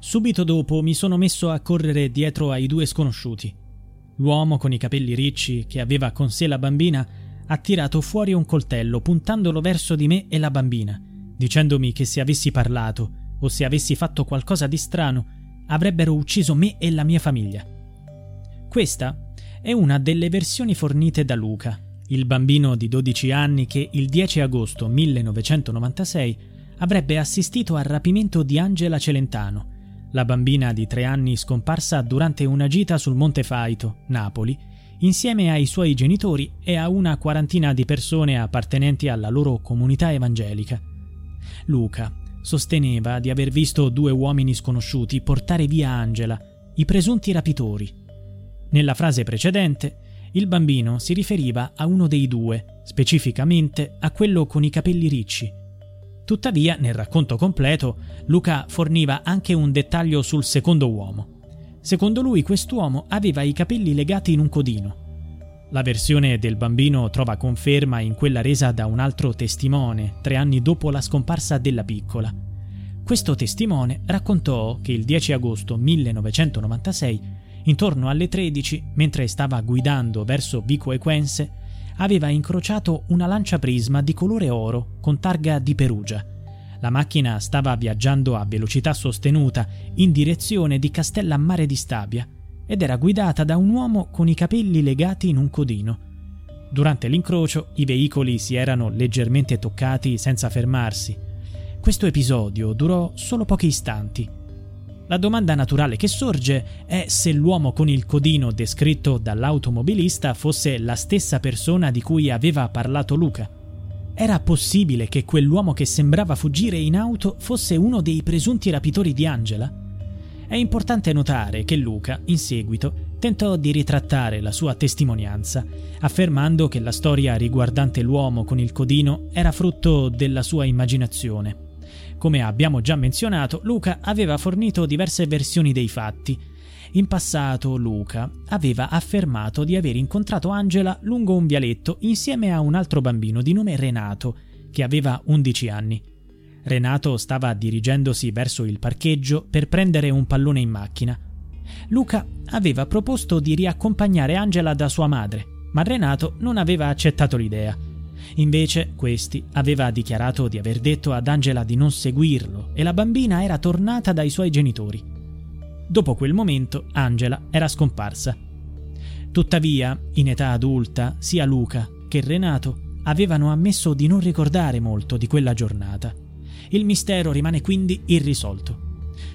Subito dopo mi sono messo a correre dietro ai due sconosciuti. L'uomo con i capelli ricci, che aveva con sé la bambina, ha tirato fuori un coltello puntandolo verso di me e la bambina, dicendomi che se avessi parlato o se avessi fatto qualcosa di strano avrebbero ucciso me e la mia famiglia. Questa è una delle versioni fornite da Luca, il bambino di 12 anni che il 10 agosto 1996 avrebbe assistito al rapimento di Angela Celentano, la bambina di tre anni scomparsa durante una gita sul Monte Faito, Napoli, insieme ai suoi genitori e a una quarantina di persone appartenenti alla loro comunità evangelica. Luca sosteneva di aver visto due uomini sconosciuti portare via Angela, i presunti rapitori. Nella frase precedente, il bambino si riferiva a uno dei due, specificamente a quello con i capelli ricci, Tuttavia, nel racconto completo, Luca forniva anche un dettaglio sul secondo uomo. Secondo lui quest'uomo aveva i capelli legati in un codino. La versione del bambino trova conferma in quella resa da un altro testimone, tre anni dopo la scomparsa della piccola. Questo testimone raccontò che il 10 agosto 1996, intorno alle 13, mentre stava guidando verso Vico Equense, aveva incrociato una lancia prisma di colore oro con targa di Perugia. La macchina stava viaggiando a velocità sostenuta in direzione di Castellammare di Stabia ed era guidata da un uomo con i capelli legati in un codino. Durante l'incrocio i veicoli si erano leggermente toccati senza fermarsi. Questo episodio durò solo pochi istanti la domanda naturale che sorge è se l'uomo con il codino descritto dall'automobilista fosse la stessa persona di cui aveva parlato Luca. Era possibile che quell'uomo che sembrava fuggire in auto fosse uno dei presunti rapitori di Angela? È importante notare che Luca, in seguito, tentò di ritrattare la sua testimonianza, affermando che la storia riguardante l'uomo con il codino era frutto della sua immaginazione. Come abbiamo già menzionato, Luca aveva fornito diverse versioni dei fatti. In passato Luca aveva affermato di aver incontrato Angela lungo un vialetto insieme a un altro bambino di nome Renato, che aveva 11 anni. Renato stava dirigendosi verso il parcheggio per prendere un pallone in macchina. Luca aveva proposto di riaccompagnare Angela da sua madre, ma Renato non aveva accettato l'idea. Invece questi aveva dichiarato di aver detto ad Angela di non seguirlo e la bambina era tornata dai suoi genitori. Dopo quel momento Angela era scomparsa. Tuttavia, in età adulta, sia Luca che Renato avevano ammesso di non ricordare molto di quella giornata. Il mistero rimane quindi irrisolto.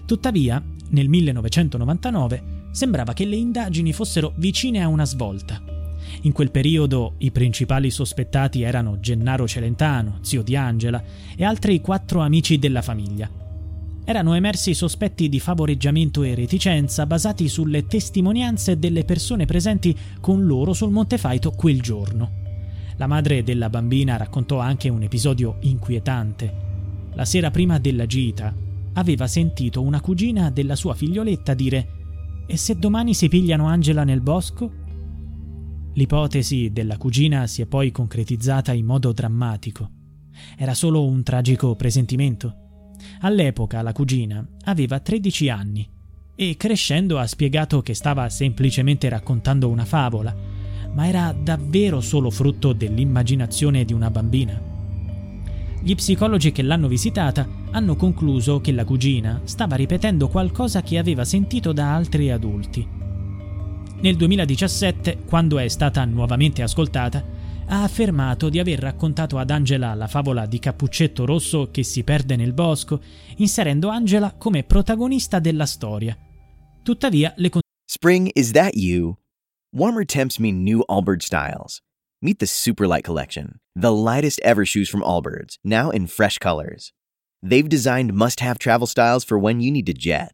Tuttavia, nel 1999 sembrava che le indagini fossero vicine a una svolta in quel periodo i principali sospettati erano Gennaro Celentano, zio di Angela, e altri quattro amici della famiglia. Erano emersi sospetti di favoreggiamento e reticenza basati sulle testimonianze delle persone presenti con loro sul Monte Faito quel giorno. La madre della bambina raccontò anche un episodio inquietante. La sera prima della gita aveva sentito una cugina della sua figlioletta dire E se domani si pigliano Angela nel bosco? L'ipotesi della cugina si è poi concretizzata in modo drammatico. Era solo un tragico presentimento. All'epoca la cugina aveva 13 anni e crescendo ha spiegato che stava semplicemente raccontando una favola, ma era davvero solo frutto dell'immaginazione di una bambina. Gli psicologi che l'hanno visitata hanno concluso che la cugina stava ripetendo qualcosa che aveva sentito da altri adulti nel 2017, quando è stata nuovamente ascoltata, ha affermato di aver raccontato ad Angela la favola di Cappuccetto Rosso che si perde nel bosco, inserendo Angela come protagonista della storia. Tuttavia, le con- Spring, is that you? Warmer temps mean new Allbirds styles. Meet the Superlight Collection, the lightest ever shoes from Allbirds, now in fresh colors. They've designed must have travel styles for when you need to jet.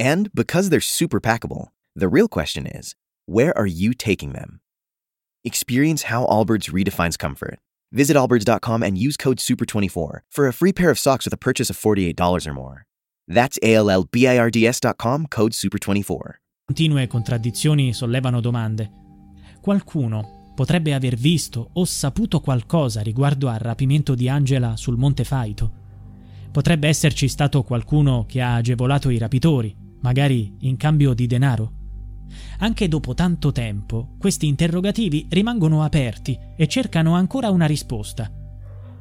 And because they're super packable, the real question is where are you taking them? Experience how Allbirds redefines comfort. Visit allbirds.com and use code SUPER24 for a free pair of socks with a purchase of $48 or more. That's allbirds.com code SUPER24. Continue contraddizioni sollevano domande. Qualcuno potrebbe aver visto o saputo qualcosa riguardo al rapimento di Angela sul Monte Faito. Potrebbe esserci stato qualcuno che ha agevolato i rapitori, magari in cambio di denaro. Anche dopo tanto tempo, questi interrogativi rimangono aperti e cercano ancora una risposta.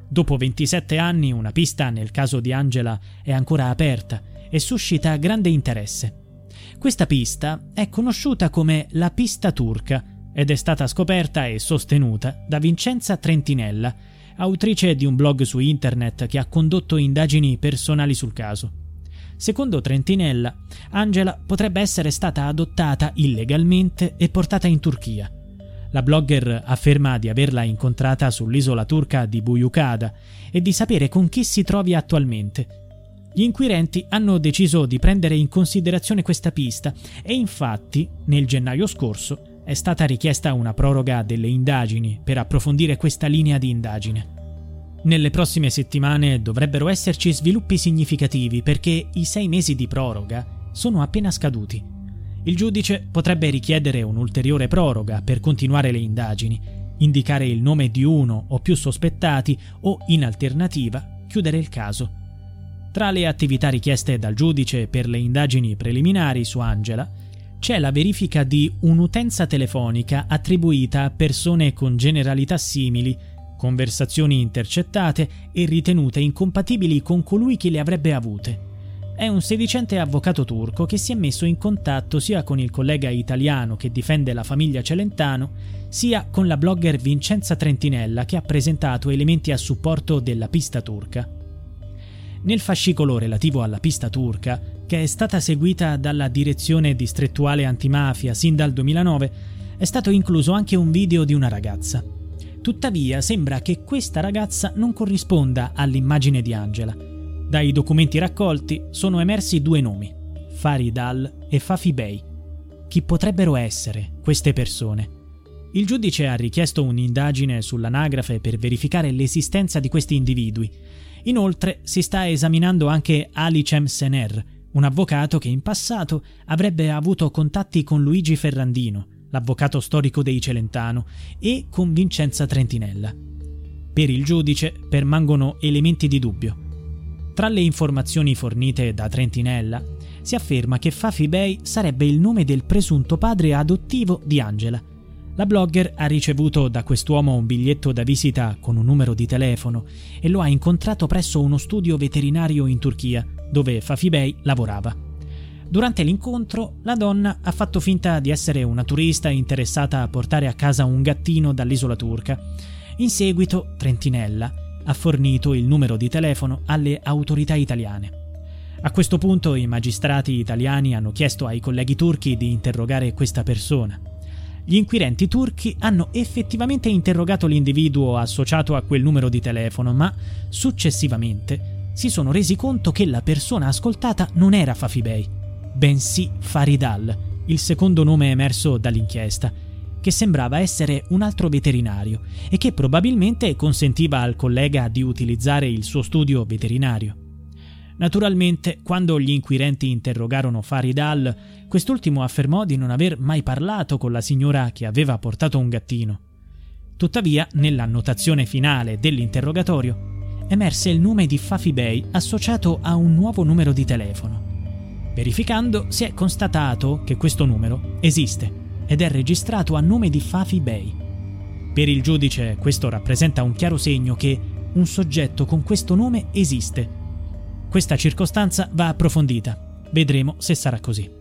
Dopo 27 anni una pista nel caso di Angela è ancora aperta e suscita grande interesse. Questa pista è conosciuta come la pista turca ed è stata scoperta e sostenuta da Vincenza Trentinella, autrice di un blog su internet che ha condotto indagini personali sul caso. Secondo Trentinella, Angela potrebbe essere stata adottata illegalmente e portata in Turchia. La blogger afferma di averla incontrata sull'isola turca di Buyukada e di sapere con chi si trovi attualmente. Gli inquirenti hanno deciso di prendere in considerazione questa pista e infatti, nel gennaio scorso, è stata richiesta una proroga delle indagini per approfondire questa linea di indagine. Nelle prossime settimane dovrebbero esserci sviluppi significativi perché i sei mesi di proroga sono appena scaduti. Il giudice potrebbe richiedere un'ulteriore proroga per continuare le indagini, indicare il nome di uno o più sospettati o, in alternativa, chiudere il caso. Tra le attività richieste dal giudice per le indagini preliminari su Angela c'è la verifica di un'utenza telefonica attribuita a persone con generalità simili conversazioni intercettate e ritenute incompatibili con colui che le avrebbe avute. È un sedicente avvocato turco che si è messo in contatto sia con il collega italiano che difende la famiglia Celentano, sia con la blogger Vincenza Trentinella che ha presentato elementi a supporto della pista turca. Nel fascicolo relativo alla pista turca, che è stata seguita dalla Direzione Distrettuale Antimafia sin dal 2009, è stato incluso anche un video di una ragazza. Tuttavia sembra che questa ragazza non corrisponda all'immagine di Angela. Dai documenti raccolti sono emersi due nomi, Faridal e Fafi Bey. Chi potrebbero essere queste persone? Il giudice ha richiesto un'indagine sull'anagrafe per verificare l'esistenza di questi individui. Inoltre si sta esaminando anche Alicem Sener, un avvocato che in passato avrebbe avuto contatti con Luigi Ferrandino, l'avvocato storico dei Celentano, e con Vincenza Trentinella. Per il giudice permangono elementi di dubbio. Tra le informazioni fornite da Trentinella si afferma che Fafi Bey sarebbe il nome del presunto padre adottivo di Angela. La blogger ha ricevuto da quest'uomo un biglietto da visita con un numero di telefono e lo ha incontrato presso uno studio veterinario in Turchia, dove Fafi Bey lavorava. Durante l'incontro, la donna ha fatto finta di essere una turista interessata a portare a casa un gattino dall'isola turca. In seguito, Trentinella ha fornito il numero di telefono alle autorità italiane. A questo punto i magistrati italiani hanno chiesto ai colleghi turchi di interrogare questa persona. Gli inquirenti turchi hanno effettivamente interrogato l'individuo associato a quel numero di telefono, ma successivamente si sono resi conto che la persona ascoltata non era Fafi Bey, bensì Faridal, il secondo nome emerso dall'inchiesta, che sembrava essere un altro veterinario e che probabilmente consentiva al collega di utilizzare il suo studio veterinario. Naturalmente, quando gli inquirenti interrogarono Faridal, quest'ultimo affermò di non aver mai parlato con la signora che aveva portato un gattino. Tuttavia, nell'annotazione finale dell'interrogatorio, emerse il nome di Fafi Bey associato a un nuovo numero di telefono. Verificando si è constatato che questo numero esiste ed è registrato a nome di Fafi Bey. Per il giudice questo rappresenta un chiaro segno che un soggetto con questo nome esiste Questa circostanza va approfondita. Vedremo se sarà così.